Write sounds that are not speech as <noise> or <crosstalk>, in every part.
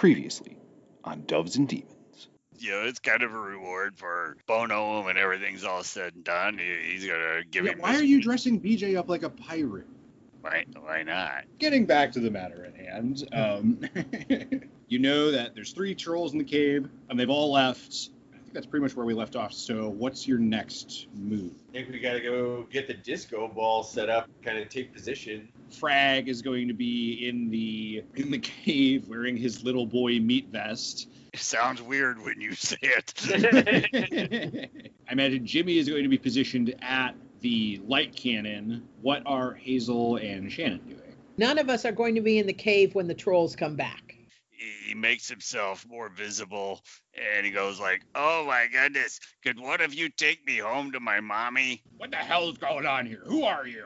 Previously on Doves and Demons. You know, it's kind of a reward for Bono when everything's all said and done. He- He's gonna give Yeah, him. why this- are you dressing BJ up like a pirate? Why, why not? Getting back to the matter at hand, <laughs> um, <laughs> you know that there's three trolls in the cave, and they've all left. I think that's pretty much where we left off. So, what's your next move? I think we gotta go get the disco ball set up, kind of take position. Frag is going to be in the in the cave wearing his little boy meat vest. It sounds weird when you say it. <laughs> I imagine Jimmy is going to be positioned at the light cannon. What are Hazel and Shannon doing? None of us are going to be in the cave when the trolls come back. he makes himself more visible, and he goes like, "Oh my goodness, could one of you take me home to my mommy?" What the hell's going on here? Who are you?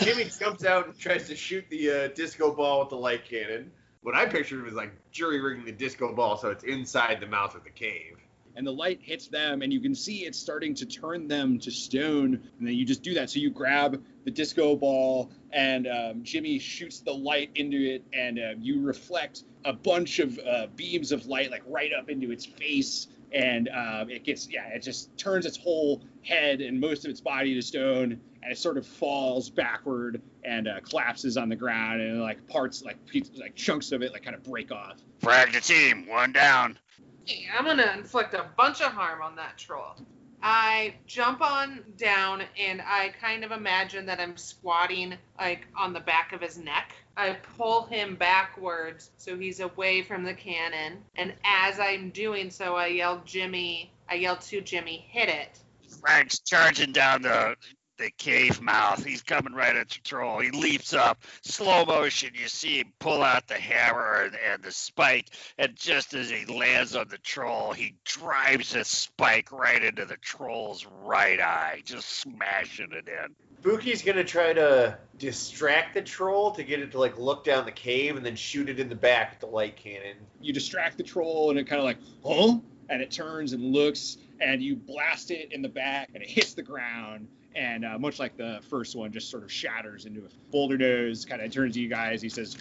Jimmy jumps out and tries to shoot the uh, disco ball with the light cannon. What I pictured was like jury rigging the disco ball so it's inside the mouth of the cave. and the light hits them and you can see it's starting to turn them to stone and then you just do that so you grab the disco ball and um, jimmy shoots the light into it and uh, you reflect a bunch of uh, beams of light like right up into its face and um, it gets yeah it just turns its whole head and most of its body to stone and it sort of falls backward and uh, collapses on the ground and like parts like pieces, like chunks of it like kind of break off Frag the team, one down. Hey, I'm gonna inflict a bunch of harm on that troll. I jump on down and I kind of imagine that I'm squatting like on the back of his neck. I pull him backwards so he's away from the cannon. And as I'm doing so, I yell, Jimmy, I yell to Jimmy, hit it. Frank's charging down the the cave mouth. He's coming right at the troll. He leaps up, slow motion. You see him pull out the hammer and, and the spike, and just as he lands on the troll, he drives the spike right into the troll's right eye, just smashing it in. Buki's gonna try to distract the troll to get it to like look down the cave and then shoot it in the back with the light cannon. you distract the troll and it kind of like oh and it turns and looks and you blast it in the back and it hits the ground and uh, much like the first one just sort of shatters into a boulder nose kind of turns to you guys. He says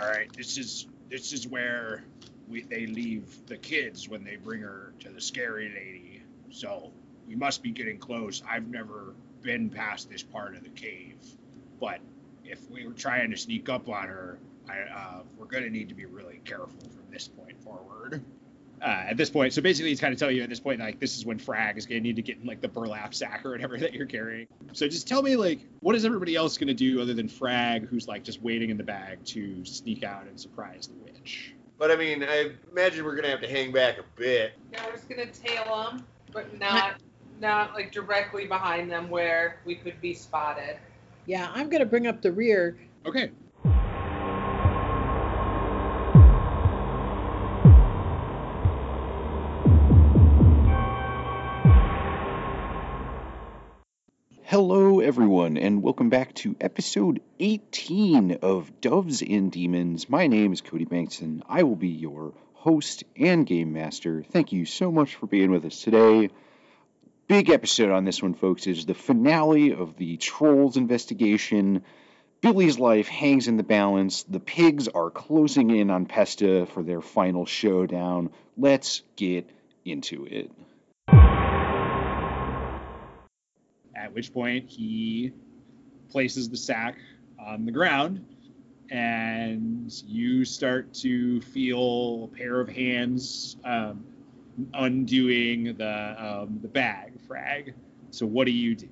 all right this is this is where we, they leave the kids when they bring her to the scary lady. So we must be getting close. I've never been past this part of the cave. But if we were trying to sneak up on her I, uh, we're going to need to be really careful from this point forward. Uh, at this point, so basically, he's kind of telling you at this point, like this is when Frag is going to need to get in like the burlap sack or whatever that you're carrying. So just tell me, like, what is everybody else going to do other than Frag, who's like just waiting in the bag to sneak out and surprise the witch? But I mean, I imagine we're gonna have to hang back a bit. Yeah, we're just gonna tail them, but not not like directly behind them where we could be spotted. Yeah, I'm going to bring up the rear. Okay. Hello, everyone, and welcome back to episode 18 of Doves and Demons. My name is Cody Banks, and I will be your host and game master. Thank you so much for being with us today. Big episode on this one, folks, is the finale of the Trolls investigation. Billy's life hangs in the balance. The pigs are closing in on Pesta for their final showdown. Let's get into it. At which point he places the sack on the ground, and you start to feel a pair of hands um, undoing the um, the bag frag. So what do you do?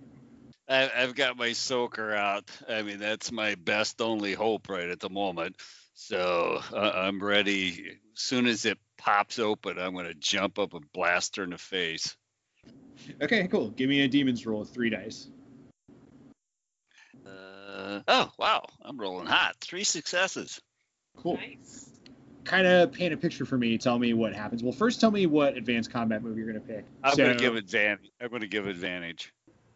I've got my soaker out. I mean, that's my best only hope right at the moment. So uh, I'm ready. As soon as it pops open, I'm going to jump up and blast her in the face. Okay, cool. Give me a demon's roll with three dice. Uh, oh, wow. I'm rolling hot. Three successes. Cool. Nice. Kind of paint a picture for me. Tell me what happens. Well, first tell me what advanced combat move you're gonna pick. I'm So- going to give advantage. I'm going to give advantage.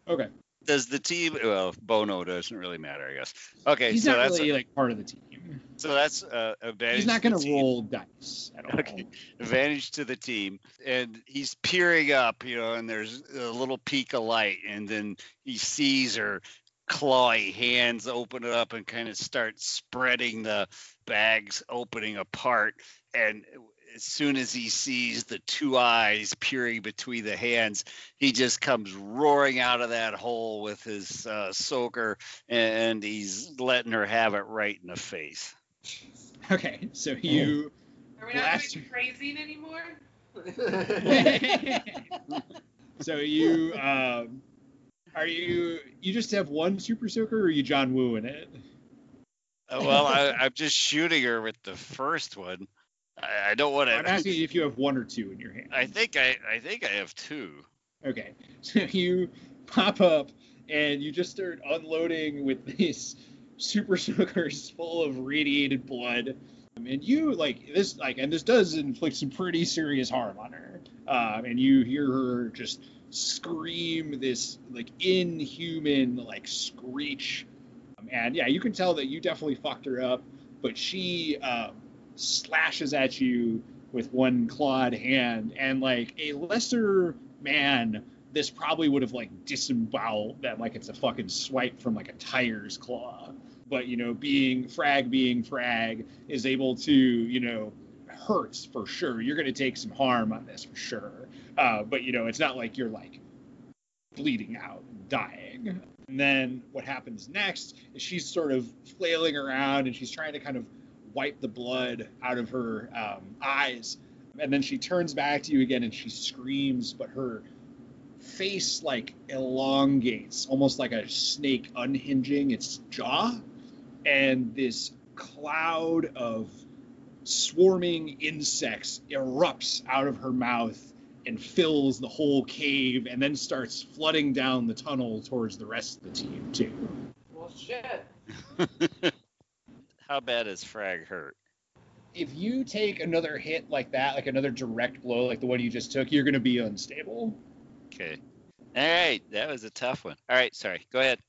Okay. Does the team? Well, Bono doesn't really matter, I guess. Okay, He's so not that's really like part of the team. so that's uh, advantage. He's not to gonna team. roll dice at all. Okay. advantage to the team and he's peering up you know and there's a little peak of light and then he sees her clawy hands open it up and kind of start spreading the bags opening apart and as soon as he sees the two eyes peering between the hands, he just comes roaring out of that hole with his uh, soaker, and he's letting her have it right in the face. <laughs> Okay, so you. Are we not Blast doing crazing anymore? <laughs> so you um, are you you just have one super soaker or are you John Woo in it? Uh, well, I, I'm just shooting her with the first one. I, I don't want to. I'm asking if you have one or two in your hand. I think I, I think I have two. Okay, <laughs> so you pop up and you just start unloading with these super <laughs> soakers full of radiated blood. Um, And you like this like and this does inflict some pretty serious harm on her. Um, and you hear her just scream this like inhuman like screech. Um, and yeah, you can tell that you definitely fucked her up, but she um, slashes at you with one clawed hand. And like a lesser man this probably would have like disemboweled that like it's a fucking swipe from like a tiger's claw. But you know being frag being frag is able to you know hurts for sure. You're going to take some harm on this for sure. Uh, but you know it's not like you're like bleeding out and dying. And then what happens next is she's sort of flailing around and she's trying to kind of wipe the blood out of her um, eyes. And then she turns back to you again and she screams but her face like elongates almost like a snake unhinging its jaw. And this cloud of swarming insects erupts out of her mouth and fills the whole cave and then starts flooding down the tunnel towards the rest of the team too. Well, shit. <laughs> How bad is Frag hurt? if you take another hit like that like another direct blow like the one you just took you're going to be unstable Okay. All right, that was a tough one. All right, sorry. Go ahead.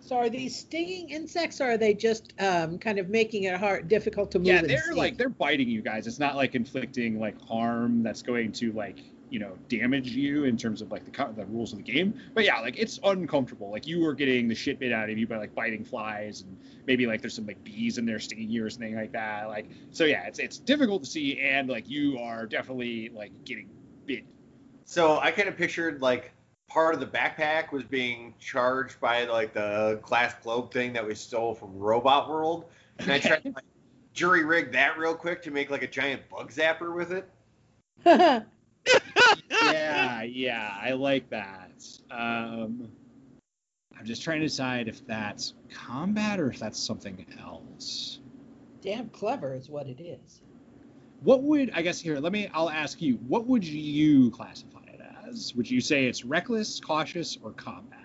So are these stinging insects, or are they just um, kind of making it hard, difficult to move? yeah they're see? like they're biting you guys it's not like inflicting like harm that's going to like you know damage you in terms of like the the rules of the game. But yeah like it's uncomfortable. Like you were getting the shit bit out of you by like biting flies and maybe like there's some like bees in there stinging you or something like that. Like so yeah it's it's difficult to see and like you are definitely like getting bit. So I kind of pictured like part of the backpack was being charged by like the glass globe thing that we stole from Robot World, and I tried to like, <laughs> jury rig that real quick to make like a giant bug zapper with it. <laughs> yeah yeah i like that um i'm just trying to decide if that's combat or if that's something else Damn clever is what it is. what would i guess here let me i'll ask you what would you classify it as would you say it's reckless cautious or combat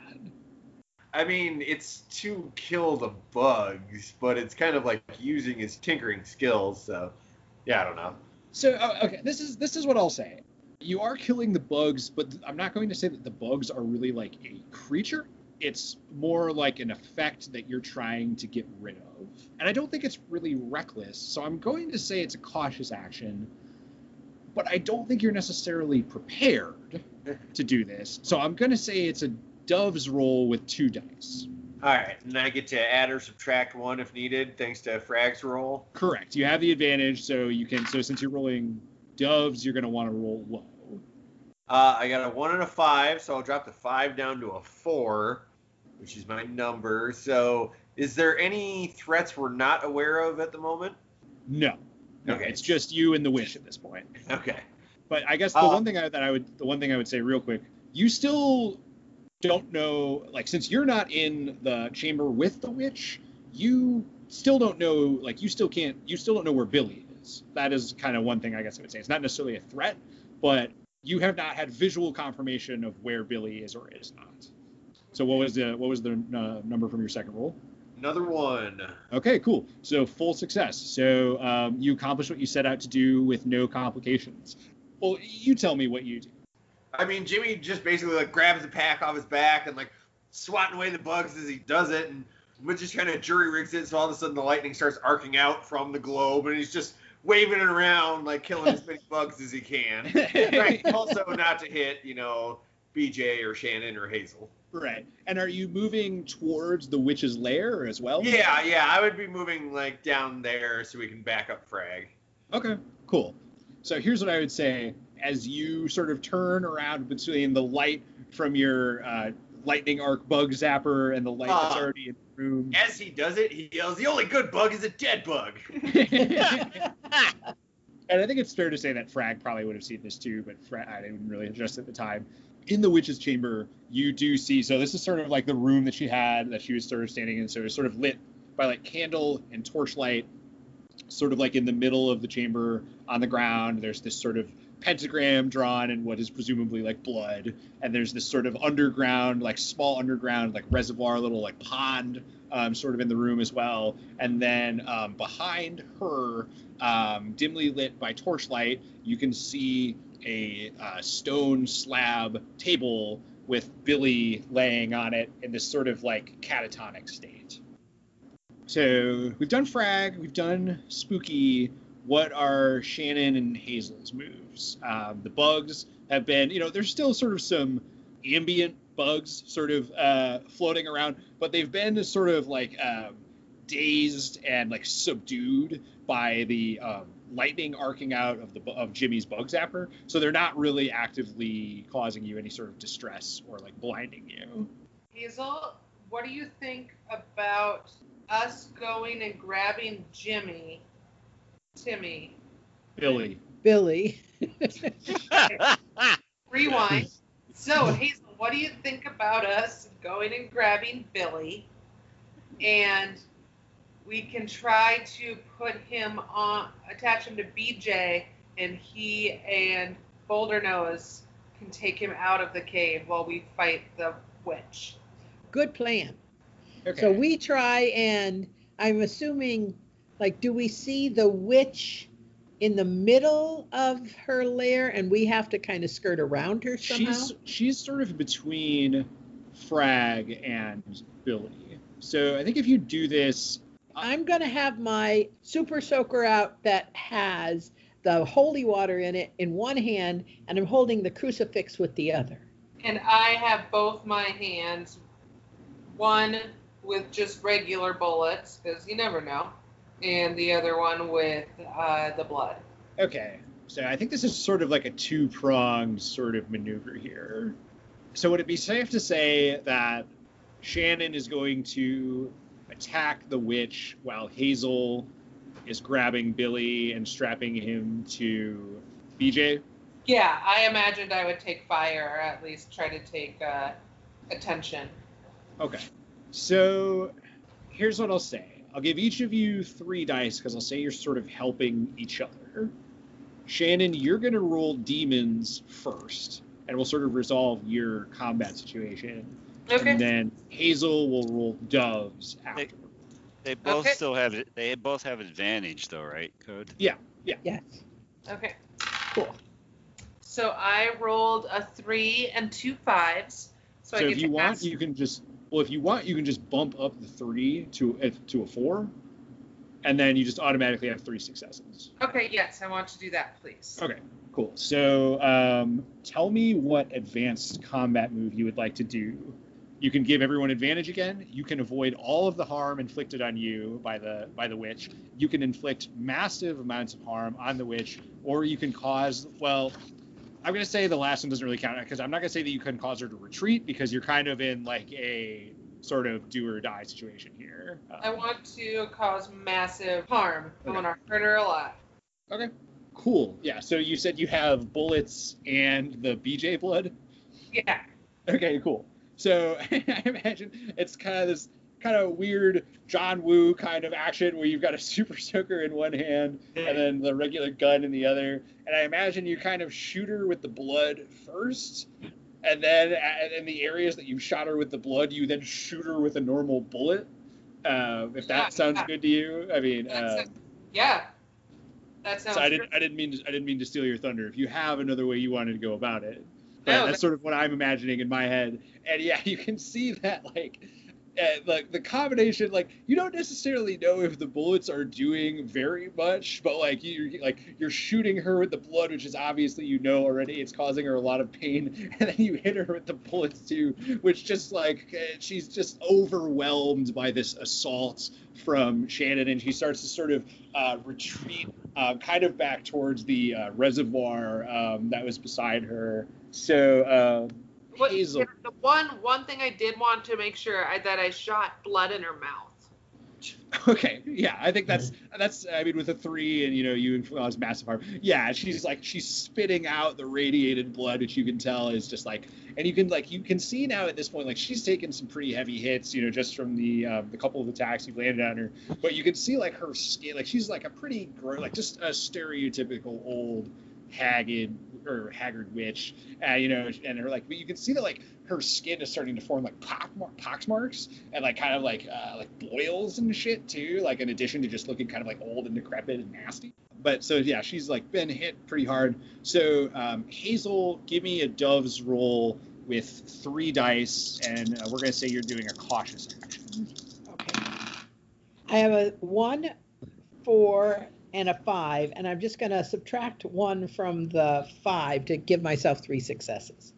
I mean, it's to kill the bugs, but it's kind of like using his tinkering skills. So, yeah, I don't know. so uh, okay this is this is what i'll say you are killing the bugs but i'm not going to say that the bugs are really like a creature. It's more like an effect that you're trying to get rid of. And i don't think it's really reckless so i'm going to say it's a cautious action. But i don't think you're necessarily prepared <laughs> to do this so i'm going to say it's a dove's roll with two dice. All right, and I get to add or subtract one if needed, thanks to Frag's roll. correct you have the advantage so you can so since you're rolling doves you're going to want to roll low Uh, I got a one and a five, so I'll drop the five down to a four, which is my number. So, is there any threats we're not aware of at the moment? no no Okay. it's just you and the wish at this point <laughs> Okay. But I guess the Uh, one thing I, that I would the one thing I would say real quick, you still don't know like since you're not in the chamber with the witch, you still don't know like you still can't you still don't know where Billy is. That is kind of one thing I guess I would say. It's not necessarily a threat, but you have not had visual confirmation of where Billy is or is not. So what was the what was the uh, number from your second roll? Another one. Okay, cool. So full success. So um, you accomplished what you set out to do with no complications. Well, you tell me what you do. I mean, Jimmy just basically like grabs the pack off his back and like swatting away the bugs as he does it, and Mitch just kind of jury rigs it, so all of a sudden the lightning starts arcing out from the globe, and he's just waving it around like killing as many bugs as he can. <laughs> Right. Also, not to hit, you know, BJ or Shannon or Hazel. Right. And are you moving towards the witch's lair as well? Yeah, yeah, I would be moving like down there so we can back up Frag. Okay. Cool. So here's what I would say as you sort of turn around between the light from your uh, lightning arc bug zapper and the light that's Ah. already room. As he does it, he yells, "The only good bug is a dead bug." <laughs> <laughs> and I think it's fair to say that Frag probably would have seen this too, but Fra- I didn't really adjust at the time. In the witch's chamber, you do see. So this is sort of like the room that she had that she was sort of standing in. So it's sort of lit by like candle and torchlight, sort of like in the middle of the chamber on the ground. There's this sort of pentagram drawn in what is presumably like blood, and there's this sort of underground, like small underground, like reservoir, little like pond, um, sort of in the room as well. And then um, behind her, um, dimly lit by torchlight, you can see a uh, stone slab table with Billy laying on it in this sort of like catatonic state. So we've done Frag, we've done Spooky. What are Shannon and Hazel's moves? Um, the bugs have been, you know, there's still sort of some ambient bugs sort of uh, floating around, but they've been sort of like um, dazed and like subdued by the um, lightning arcing out of the of Jimmy's bug zapper. So they're not really actively causing you any sort of distress or like blinding you. Hazel, what do you think about us going and grabbing Jimmy, Timmy? Billy. Billy. <laughs> Rewind. So, <laughs> Hazel, what do you think about us going and grabbing Billy? And we can try to put him on, attach him to BJ, and he and Boulder Nose can take him out of the cave while we fight the witch. Good plan. Okay. So we try and I'm assuming, like, do we see the witch in the middle of her lair and we have to kind of skirt around her somehow? she's she's sort of between Frag and Billy. So I think if you do this, uh, I'm going to have my super soaker out that has the holy water in it in one hand and I'm holding the crucifix with the other. And I have both my hands, one with just regular bullets, because you never know, and the other one with uh, the blood. Okay. So I think this is sort of like a two pronged sort of maneuver here. So would it be safe to say that Shannon is going to attack the witch while Hazel is grabbing Billy and strapping him to BJ? Yeah, I imagined I would take fire, or at least try to take uh, attention. Okay. So here's what I'll say. I'll give each of you three dice because I'll say you're sort of helping each other. Shannon, you're going to roll demons first, and we'll sort of resolve your combat situation. Okay. And then Hazel will roll doves after. They both Okay. still have it. They both have advantage, though, right? Code. Yeah. Yeah. Yes. Okay. Cool. So I rolled a three and two fives. So, So, I if you want, ask- you can just well, if you want, you can just bump up the three to to a four, and then you just automatically have three successes. Okay, yes, I want to do that, please. Okay, cool. So um, tell me what advanced combat move you would like to do. You can give everyone advantage again. You can avoid all of the harm inflicted on you by the by the witch. You can inflict massive amounts of harm on the witch, or you can cause well. I'm gonna say the last one doesn't really count because I'm not gonna say that you can cause her to retreat because you're kind of in like a sort of do or die situation here. I Um, want to cause massive harm. I Okay. want to hurt her a lot. Okay. Cool. Yeah. So you said you have bullets and the BJ blood. Yeah. Okay, cool. So <laughs> I imagine it's kind of this kind of weird John Woo kind of action where you've got a <laughs> super soaker in one hand and then the regular gun in the other. And I imagine you kind of shoot her with the blood first, and then in the areas that you shot her with the blood, you then shoot her with a normal bullet. Uh, if that Yeah, sounds yeah. good to you, I mean, uh. Yeah. That sounds so I didn't. I didn't mean, to, I didn't mean to steal your thunder. If you have another way you wanted to go about it, but No, that's that- sort of what I'm imagining in my head. And yeah, <laughs> you can see that like uh, like the combination, like you don't necessarily know if the bullets are doing very much, but like you like you're shooting her with the blood, which is obviously you know already it's causing her a lot of pain, <laughs> and then you hit her with the bullets too, which just like uh, she's just overwhelmed by this assault from Shannon, and she starts to sort of uh, retreat, uh, kind of back towards the uh, reservoir um, that was beside her. So. Uh, What, Hazel. The one one thing I did want to make sure I, that I shot blood in her mouth. <laughs> Okay, yeah, I think that's that's. I mean, with a three and you know you influence massive harm. Yeah, she's like she's spitting out the radiated blood, which you can tell is just like, and you can like you can see now at this point like she's taken some pretty heavy hits, you know, just from the um, the couple of attacks you've landed on her. But you can see like her skin, like she's like a pretty gro- like just a stereotypical old haggard or haggard witch, uh, you know, and her like, but you can see that like her skin is starting to form like pox marks and like kind of like uh, like boils and shit too, like in addition to just looking kind of like old and decrepit and nasty. But so yeah, she's like been hit pretty hard. So um, Hazel, give me a dove's roll with three dice, and uh, we're gonna say you're doing a cautious action. Okay. I have a one, four, and a five, and I'm just gonna subtract one from the five to give myself three successes.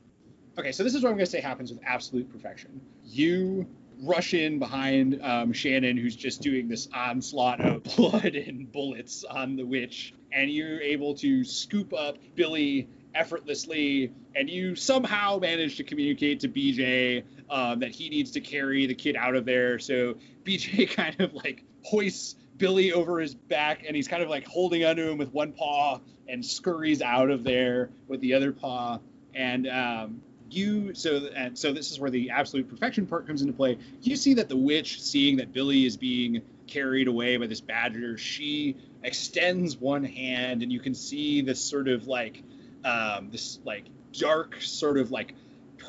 Okay, so this is what I'm going to say happens with absolute perfection. You rush in behind um, Shannon, who's just doing this onslaught of <laughs> blood and bullets on the witch, and you're able to scoop up Billy effortlessly, and you somehow manage to communicate to BJ um, that he needs to carry the kid out of there. So BJ <laughs> kind of like hoists Billy over his back, and he's kind of like holding onto him with one paw and scurries out of there with the other paw. And um, you so and so this is where the absolute perfection part comes into play. You see that the witch, seeing that Billy is being carried away by this badger, she extends one hand, and you can see this sort of like um, this like dark sort of like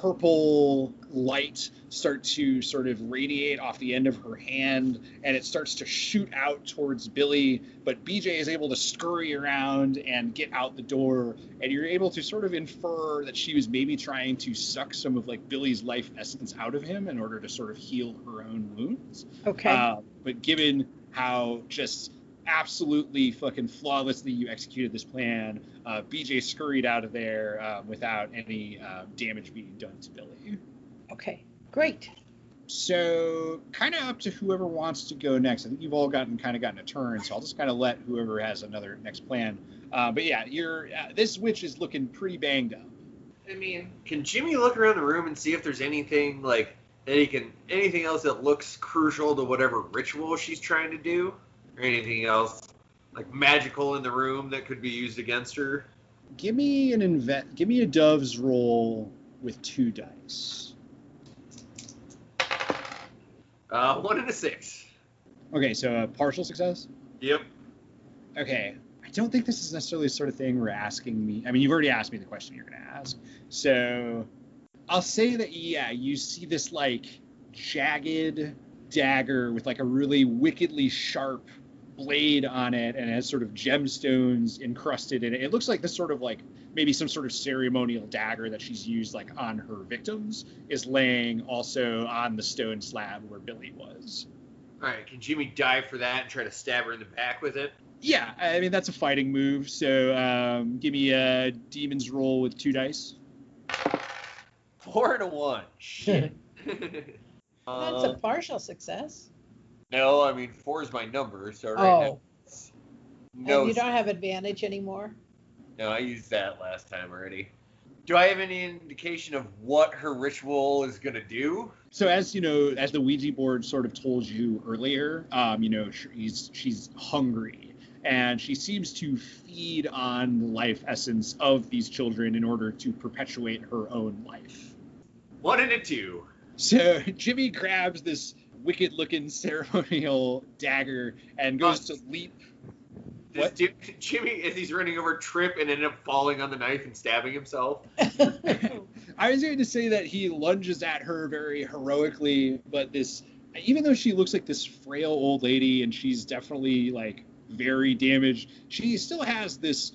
purple light start to sort of radiate off the end of her hand and it starts to shoot out towards Billy but BJ is able to scurry around and get out the door and you're able to sort of infer that she was maybe trying to suck some of like Billy's life essence out of him in order to sort of heal her own wounds Okay. uh, but given how just absolutely fucking flawlessly you executed this plan, uh, BJ scurried out of there um, without any uh, damage being done to Billy. okay. Great. So, kind of up to whoever wants to go next. I think you've all gotten kind of gotten a turn, so I'll just kind of let whoever has another next plan. Uh, but yeah, you're uh, this witch is looking pretty banged up. I mean, Can Jimmy look around the room and see if there's anything like that he can anything else that looks crucial to whatever ritual she's trying to do, or anything else like magical in the room that could be used against her? Give me an inve- Give me a dove's roll with two dice. Uh, one and a six. Okay, so a partial success. Yep. okay, I don't think this is necessarily the sort of thing we're asking me. I mean, you've already asked me the question you're going to ask. So I'll say that, yeah, you see this like jagged dagger with like a really wickedly sharp blade on it and it has sort of gemstones encrusted in it. It looks like this sort of like maybe some sort of ceremonial dagger that she's used like on her victims is laying also on the stone slab where Billy was. All right. Can Jimmy dive for that and try to stab her in the back with it? Yeah, I mean that's a fighting move. So um, give me a demon's roll with two dice. Four and a one. Shit. <laughs> That's Uh, a partial success. No, I mean four is my number, so right Oh. now. it's- No, and you don't have advantage anymore. no, I used that last time already. Do I have any indication of what her ritual is gonna do? So as you know, as the Ouija board sort of told you earlier, um, you know she's she's hungry and she seems to feed on the life essence of these children in order to perpetuate her own life. One and a two. So <laughs> Jimmy grabs this wicked-looking <laughs> ceremonial dagger and goes uh, to leap Does What? Jim- <laughs> Jimmy, as he's running over, trip and end up falling on the knife and stabbing himself? <laughs> I was going to say that he lunges at her very heroically, but this, even though she looks like this frail old lady and she's definitely like very damaged, she still has this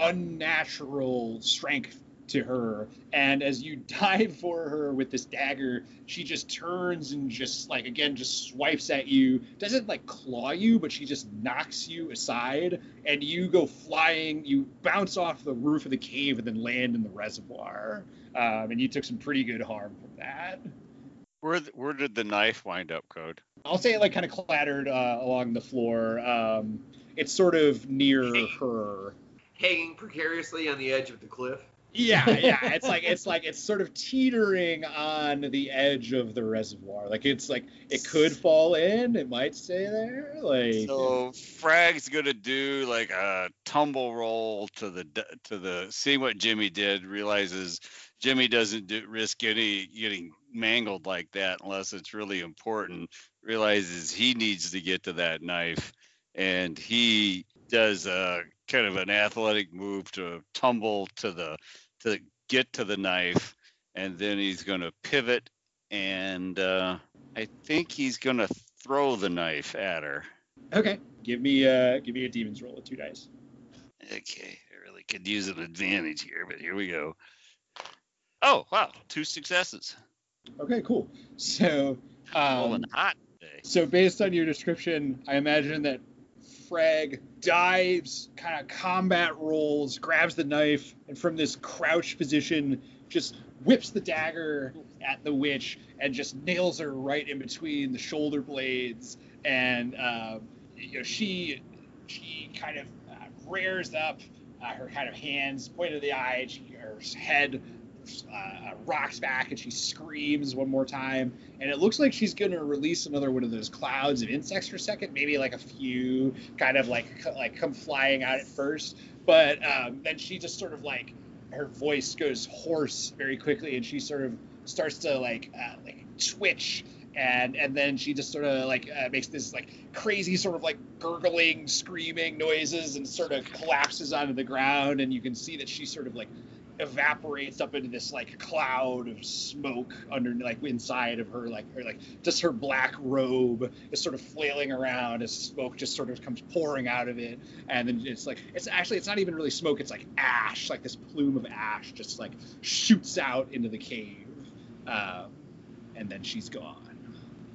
unnatural strength to her. And as you <laughs> dive for her with this dagger, she just turns and just like again just swipes at you. Doesn't like claw you, but she just knocks you aside, and you go flying. You bounce off the roof of the cave and then land in the reservoir. Um, and you took some pretty good harm from that. Where th- where did the knife wind up, Code? I'll say it like kind of clattered uh, along the floor. Um, it's sort of near her. Hanging precariously on the edge of the cliff. Yeah, <laughs> yeah. It's like it's like it's sort of teetering on the edge of the reservoir. Like it's like it could fall in. It might stay there. Like So Frag's gonna do like a tumble roll to the to the seeing what Jimmy did. Realizes Jimmy doesn't do, risk any getting mangled like that unless it's really important. Realizes he needs to get to that knife, and he does a kind of an athletic move to tumble to the to get to the knife, and then he's gonna pivot, and uh, I think he's gonna throw the knife at her. okay, give me uh give me a demon's roll with two dice. Okay, I really could use an advantage here, but here we go. Oh wow, two successes. Okay, cool. So um, hot today. so based on your description, I imagine that Frag dives, kind of combat rolls, grabs the knife, and from this crouch position, just whips the dagger at the witch and just nails her right in between the shoulder blades. And um, you know, she she kind of uh, rears up, uh, her kind of hands pointed to the eye, she, her head uh, rocks back, and she screams one more time and it looks like she's going to release another one of those clouds of insects for a second, maybe like a few, kind of like like come flying out at first, but um, then she just sort of like her voice goes hoarse very quickly, and she sort of starts to like uh, like twitch. And, and then she just sort of like uh, makes this like crazy sort of like gurgling, screaming noises, and sort of collapses onto the ground. And you can see that she sort of like evaporates up into this like cloud of smoke under like inside of her like her like just her black robe is sort of flailing around as smoke just sort of comes pouring out of it and then it's like it's actually it's not even really smoke it's like ash like this plume of ash just like shoots out into the cave um, and then she's gone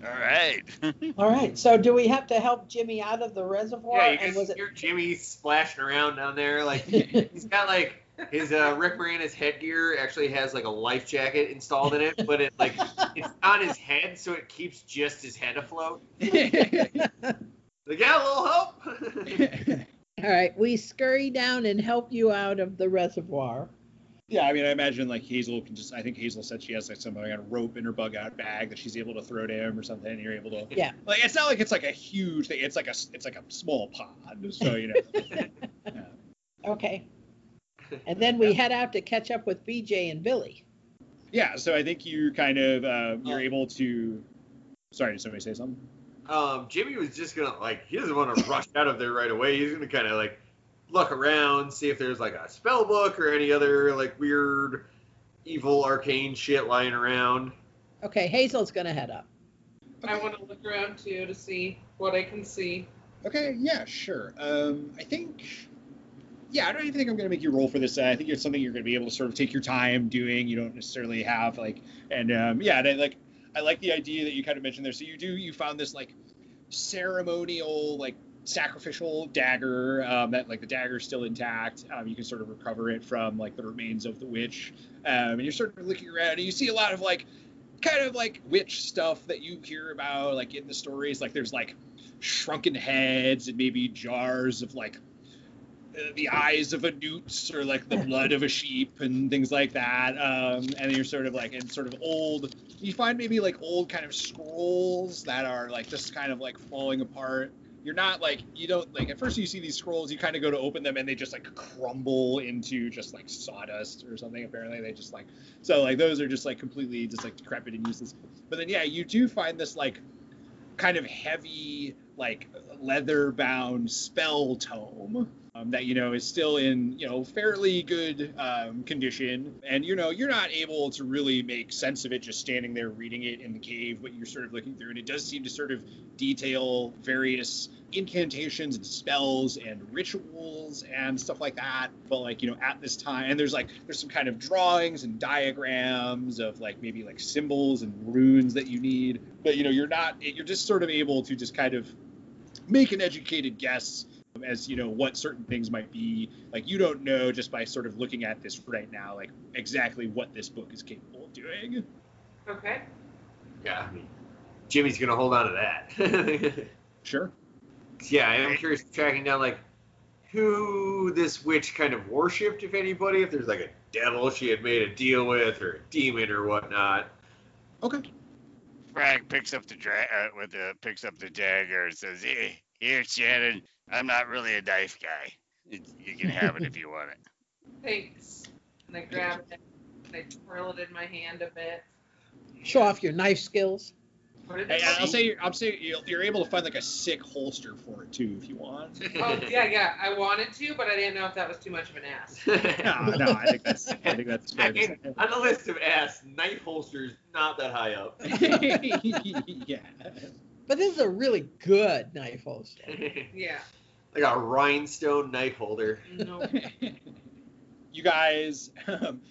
All right. <laughs> All right. So do we have to help Jimmy out of the reservoir? Yeah, you and was it? hear Jimmy splashing around down there. Like <laughs> he's got like his uh, Rick Moranis headgear actually has like a life jacket installed in it, but it like it's on his head, so it keeps just his head afloat. <laughs> Like, yeah, a little help. <laughs> All right. We scurry down and help you out of the reservoir. Yeah, I mean, I imagine like Hazel can just. I think Hazel said she has like some kind of rope in her bug out bag that she's able to throw to him or something. And you're able to. Yeah. Like it's not like it's like a huge thing. It's like a it's like a small pond. So you know. <laughs> Okay. And then we head out to catch up with BJ and Billy. yeah. So I think you kind of uh, you're able to. Sorry, did somebody say something? um, Jimmy was just gonna like he doesn't want to rush out of there right away. He's gonna kind of like look around, see if there's like a spell book or any other like weird, evil arcane shit lying around. Okay. Hazel's going to head up. I want to look around too to see what I can see. Okay, yeah, sure. Um, I think, yeah, I don't even think I'm going to make you roll for this. I think it's something you're going to be able to sort of take your time doing. You don't necessarily have like, and um, yeah, and I, like I like the idea that you kind of mentioned there. So you do you found this like ceremonial like sacrificial dagger um, that like the dagger's still intact. Um, you can sort of recover it from like the remains of the witch, um, and you're sort of looking around and you see a lot of like kind of like witch stuff that you hear about like in the stories. Like there's like shrunken heads and maybe jars of like the eyes of a newt or like the blood of a sheep and things like that. Um, and you're sort of like in sort of old. You find maybe like old kind of scrolls that are like just kind of like falling apart. You're not like you don't like at first you see these scrolls you kind of go to open them and they just like crumble into just like sawdust or something apparently they just like so like those are just like completely just like decrepit and useless but then yeah you do find this like kind of heavy like leather bound spell tome um, that you know is still in you know fairly good um, condition, and you know you're not able to really make sense of it just standing there reading it in the cave, but you're sort of looking through, and it does seem to sort of detail various incantations and spells and rituals and stuff like that. But like you know at this time and there's like there's some kind of drawings and diagrams of like maybe like symbols and runes that you need. But you know you're not you're just sort of able to just kind of make an educated guess as you know what certain things might be like you don't know just by sort of looking at this right now like exactly what this book is capable of doing Okay. Yeah, I mean, Jimmy's gonna hold on to that. <laughs> sure yeah, I am curious tracking down like who this witch kind of worshipped, if anybody, if there's like a devil she had made a deal with or a demon or whatnot. okay Frank picks up the dra- uh, with the picks up the dagger and says, "Here, here, Shannon. I'm not really a knife guy. You can have it if you want it." <laughs> Thanks. And I grab it and I twirl it in my hand a bit. Show off your knife skills. Hey, I'll my- say I'll say you're, you're able to find like a sick holster for it too if you want. <laughs> Oh yeah, yeah. I wanted to, but I didn't know if that was too much of an ass. <laughs> No, no, I think that's I think that's fair. I mean, on the list of ass, knife holsters not that high up. yeah. But this is a really good knife holster. Yeah. Like a rhinestone knife holder. No. <laughs> you guys um,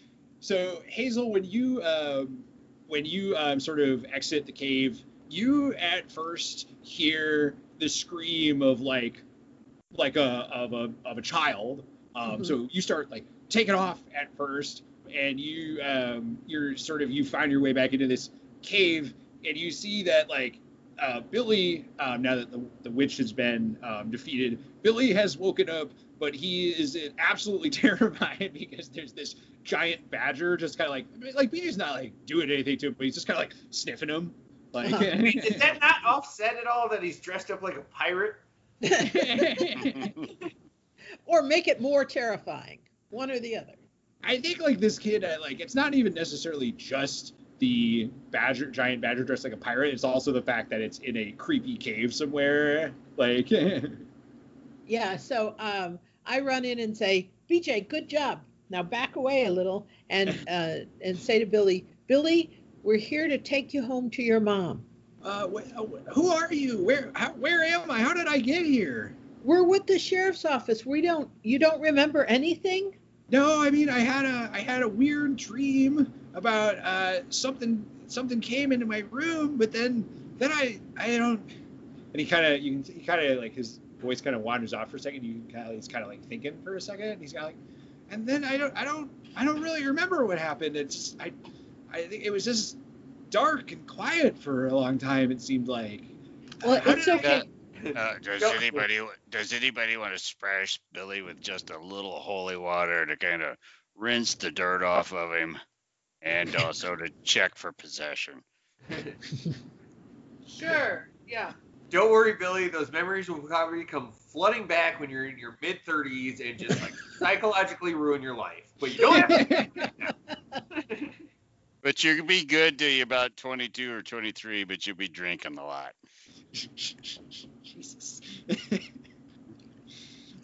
so hazel when you um, when you um, sort of exit the cave you at first hear the scream of like like a of a of a child um, Mhm. so you start like taking off at first and you um, you're sort of you find your way back into this cave and you see that like uh, Billy, um, now that the, the witch has been um, defeated, Billy has woken up, but he is absolutely <laughs> terrified because there's this giant badger just kind of like, like Billy's not like doing anything to him, but he's just kind of like sniffing him. Like, Uh-huh. I <laughs> mean, is that not offset at all that he's dressed up like a pirate? <laughs> or make it more terrifying. One or the other. I think like this kid, uh, like it's not even necessarily just the badger, giant badger dressed like a pirate. It's also the fact that it's in a creepy cave somewhere. Like, <laughs> Yeah, so um, I run in and say, BJ, good job. Now back away a little and <laughs> uh, and say to Billy, Billy, we're here to take you home to your mom. uh, wh- uh, who are you? Where, how, where am I? How did I get here? We're with the sheriff's office. We don't you don't remember anything? No, I mean I had a I had a weird dream about uh, something something came into my room, but then then I I don't. And he kind of you can he kind of like his voice kind of wanders off for a second. You kind of he's kind of like thinking for a second. And he's kind of like, and then I don't I don't I don't really remember what happened. It's just, I I think it was just dark and quiet for a long time. It seemed like. Well, How it's did I okay. Uh, does Go- anybody does anybody want to splash Billy with just a little holy water to kind of rinse the dirt off of him, and also to check for possession? <laughs> Sure. Yeah. Don't worry, Billy. Those memories will probably come flooding back when you're in your mid 30s and just like <laughs> psychologically ruin your life. But you don't have to. <laughs> But you can be good till you're about 22 or 23, but you'll be drinking a lot. Jesus.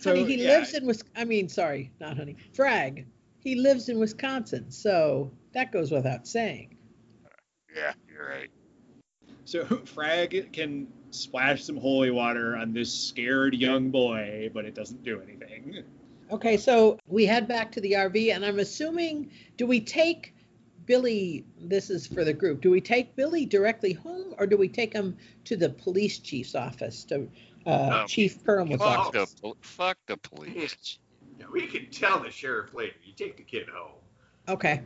honey, he yeah. lives in Wisconsin. I mean, sorry, not honey. Frag. He lives in Wisconsin, so that goes without saying. Yeah, you're right. So <laughs> Frag can splash some holy water on this scared young boy, but it doesn't do anything. Okay, so we head back to the RV, and I'm assuming, do we take Billy? This is for the group. Do we take Billy directly home, or do we take him to the police chief's office to uh, Um, Chief Perlman's Fuck office? the, fuck the police. Yeah, we can tell the sheriff later. You take the kid home. Okay.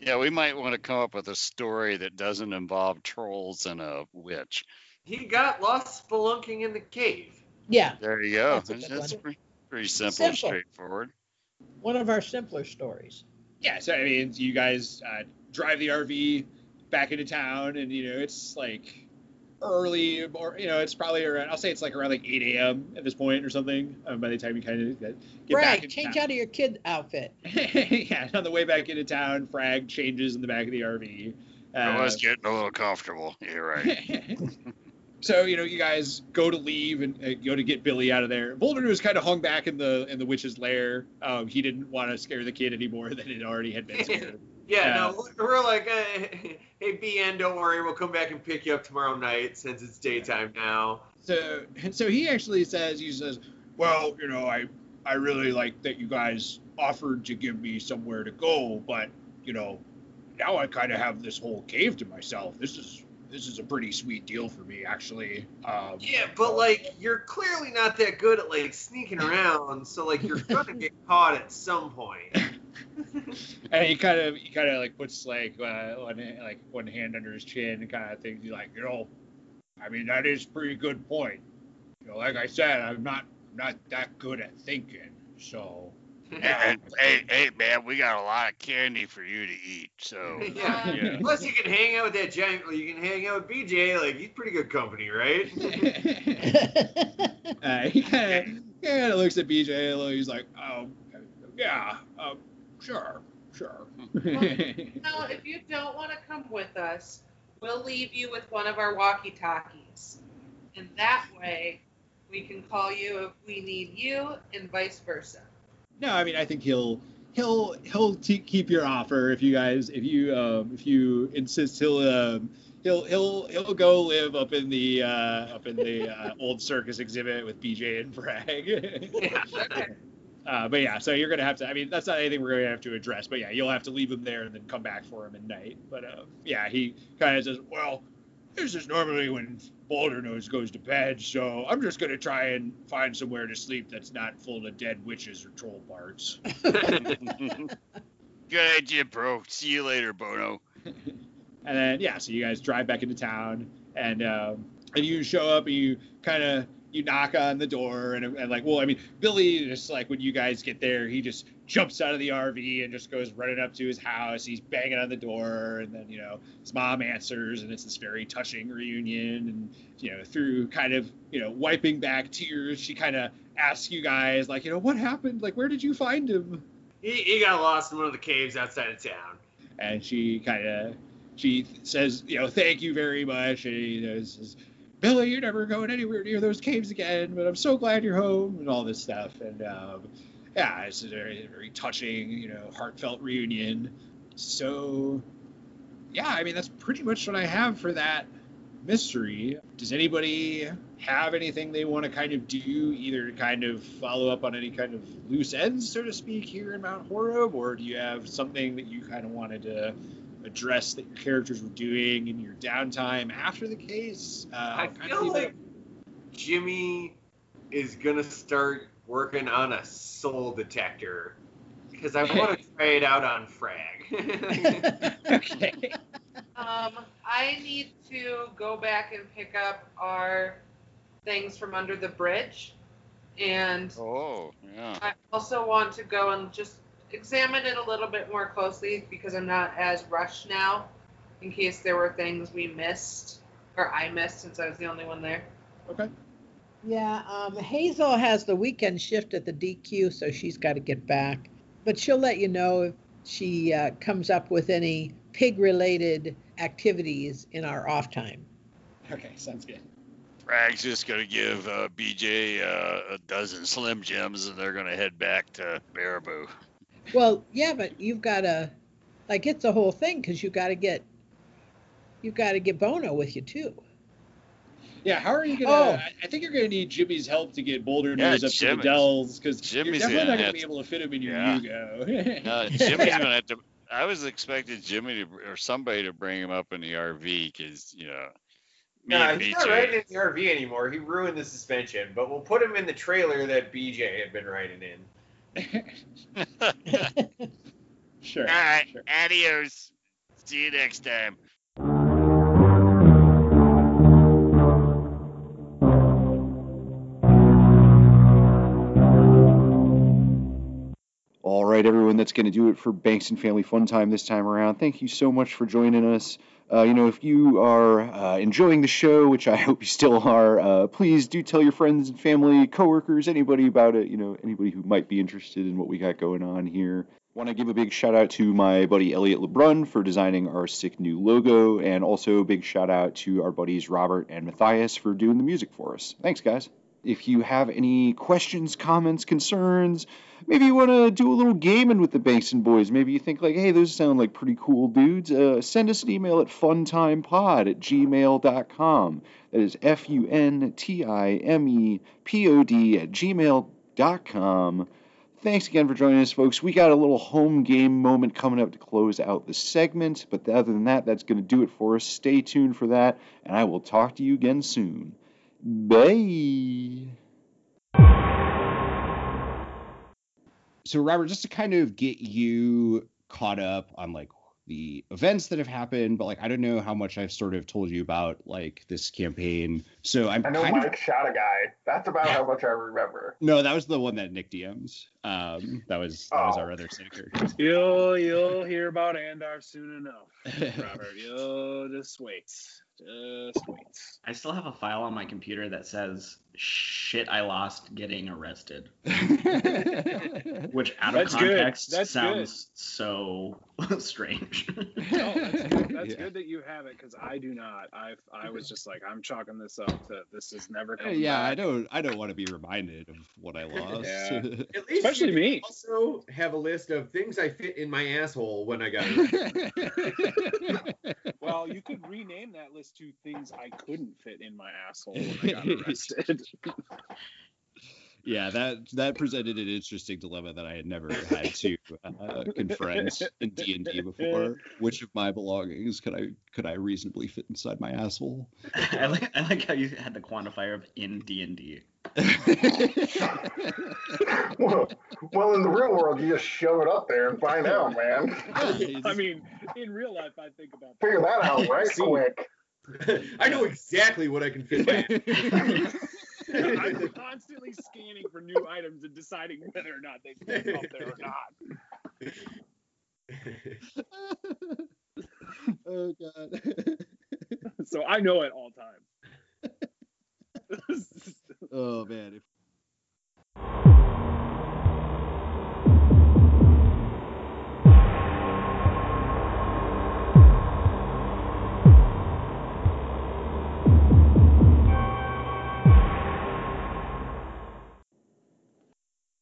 Yeah, we might want to come up with a story that doesn't involve trolls and a witch. He got lost spelunking in the cave. Yeah, There you go. That's That's, good that's one. pretty, pretty simple, Simple. and straightforward. one of our simpler stories. Yeah, so I mean, you guys uh, drive the RV back into town, and you know it's like early, or you know it's probably around. I'll say it's like around like 8 a.m. at this point or something. Um, by the time you kind of get, get back Frag, into change town. out of your kid outfit. <laughs> yeah, on the way back into town, Frag changes in the back of the RV. I Uh, was getting a little comfortable. You're right. <laughs> so you know, you guys go to leave and uh, go to get Billy out of there. Boulder was kind of hung back in the in the witch's lair. Um, he didn't want to scare the kid anymore <laughs> than it already had been scared. Yeah, Yeah. no, we're like, uh, <laughs> hey, BN, don't worry, we'll come back and pick you up tomorrow night since it's daytime now. So and so he actually says he says, well, you know, I I really like that you guys offered to give me somewhere to go, but you know, now I kind of have this whole cave to myself. This is this is a pretty sweet deal for me, actually. Um, Yeah, but like, you're clearly not that good at like sneaking <laughs> around, so like, you're gonna get caught at some point. <laughs> and he kind of he kind of like puts like uh, one like one hand under his chin and kind of thinks he's like you know i mean that is a pretty good point you know like i said i'm not not that good at thinking so <laughs> And hey, hey, man, we got a lot of candy for you to eat. So <laughs> yeah. Yeah. Plus, you can hang out with that giant. You can hang out with BJ. Like, he's pretty good company, right? <laughs> uh, he kind of looks at bj a little he's like um yeah um sure sure <laughs> Now, <laughs> if you don't want to come with us, we'll leave you with one of our walkie talkies. And that way, we can call you if we need you, and vice versa. No, I mean I think he'll he'll he'll t- keep your offer if you guys if you um, if you insist he'll um, he'll he'll he'll go live up in the uh, up in the uh, old circus exhibit with BJ and Frag. yeah. <laughs> uh, but yeah, so you're gonna have to. I mean that's not anything we're gonna have to address. But yeah, you'll have to leave him there and then come back for him at night. But uh, yeah, he kind of says, well, this is normally when Boulder Nose goes to bed, so I'm just gonna try and find somewhere to sleep that's not full of dead witches or troll parts. <laughs> <laughs> good idea, bro. See you later, Bono. <laughs> And then yeah, so you guys drive back into town, and um, and you show up and you kind of you knock on the door, and, and like, well, I mean, Billy just like when you guys get there, he just jumps out of the RV and just goes running up to his house. He's banging on the door, and then you know his mom answers, and it's this very touching reunion, and you know through kind of you know wiping back tears, she kind of asks you guys like, you know, what happened? Like, where did you find him? He, he got lost in one of the caves outside of town. and she kind of she says, you know, thank you very much, and he says, Billy, you're never going anywhere near those caves again, but I'm so glad you're home, and all this stuff, and um, yeah, it's a very very touching, you know, heartfelt reunion. So, yeah, I mean that's pretty much what I have for that mystery. Does anybody have anything they want to kind of do, either to kind of follow up on any kind of loose ends, so to speak, here in Mount Horeb, or do you have something that you kind of wanted to address that your characters were doing in your downtime after the case? Uh, I feel leave it like Jimmy is gonna start working on a soul detector because I want to <laughs> try it out on Frag. <laughs> okay. Um, I need to go back and pick up our things from under the bridge. And Oh, yeah. I also want to go and just examine it a little bit more closely because I'm not as rushed now in case there were things we missed or I missed since I was the only one there. Okay. Yeah, um, Hazel has the weekend shift at the DQ, so she's got to get back. But she'll let you know if she uh, comes up with any pig related activities in our off time. Okay, sounds good. Frag's just gonna give uh, BJ uh, a dozen Slim Jims, and they're gonna head back to Baraboo. Well, yeah, but you've got to, like, it's a whole thing because you've got to get, you've got to get Bono with you too. Yeah, how are you gonna? Oh. I, I think you're gonna need Jimmy's help to get Boulder Yeah, News up to Jimmy. the Dells because you're Jimmy's definitely gonna not gonna have be to- able to fit him in your Yeah. Yugo. Uh, <laughs> Jimmy's gonna have to. I was expecting Jimmy to, or somebody to bring him up in the RV because you know. Me Nah, and he's BJ. not riding in the RV anymore. He ruined the suspension, but we'll put him in the trailer that BJ had been riding in. Sure. All right, sure. adios. See you next time. All right, everyone, that's going to do it for Banks and Family Fun Time this time around. Thank you so much for joining us. Uh, you know, if you are uh, enjoying the show, which I <laughs> hope you still are, uh, please do tell your friends and family, coworkers, anybody about it. You know, anybody who might be interested in what we got going on here. Want to give a big shout out to my buddy Elliot LeBrun for designing our sick new logo, and also a big shout out to our buddies Robert and Matthias for doing the music for us. Thanks, guys. If you have any questions, comments, concerns, maybe you want to do a little gaming with the Basin boys. Maybe you think like, hey, those sound like pretty cool dudes. Uh, send us an email at funtimepod at gmail.com. That is F U N T I M E P O D at gmail.com. Thanks again for joining us, folks. We got a little home game moment coming up to close out the segment, but other than that, that's going to do it for us. Stay tuned for that, and I will talk to you again soon. Bye. So, Robert, just to kind of get you caught up on like the events that have happened, but like I don't know how much I've sort of told you about like this campaign. So I'm I know kind Mike of shot a guy. That's about how much I remember. <laughs> no, that was the one that Nick DMs. Um, that was that was Oh. our other set characters. You'll you'll hear about Andar soon enough, <laughs> Robert. You'll just wait. Just wait. I still have a file on my computer that says shit I lost getting arrested. <laughs> Which out of That's good. context That's sounds so <laughs> strange. <laughs> No, that's good. That's Yeah. good that you have it because I do not. I I was just like I'm chalking this up to this is never Uh, coming yeah, I don't I don't want to be reminded of what I lost. Yeah. At least Especially you me. Also, have a list of things I fit in my asshole when I got arrested. You could rename that list to things I couldn't fit in my asshole when I got <laughs> arrested. Yeah, that that presented an interesting dilemma that I had never had to uh, confront in D and D <laughs> before. Which of my belongings could I could I reasonably fit inside my asshole? <laughs> I like I like how you had the quantifier of in D and D. <laughs> well, well, in the real world, you just shove it up there and find out, man. I mean, in real life, I think about Figure that out right quick. I know exactly what I can fit in my I'm <laughs> constantly scanning for new items and deciding whether or not they fit up there or not. <laughs> oh god. So I know at all times. <laughs> oh man, if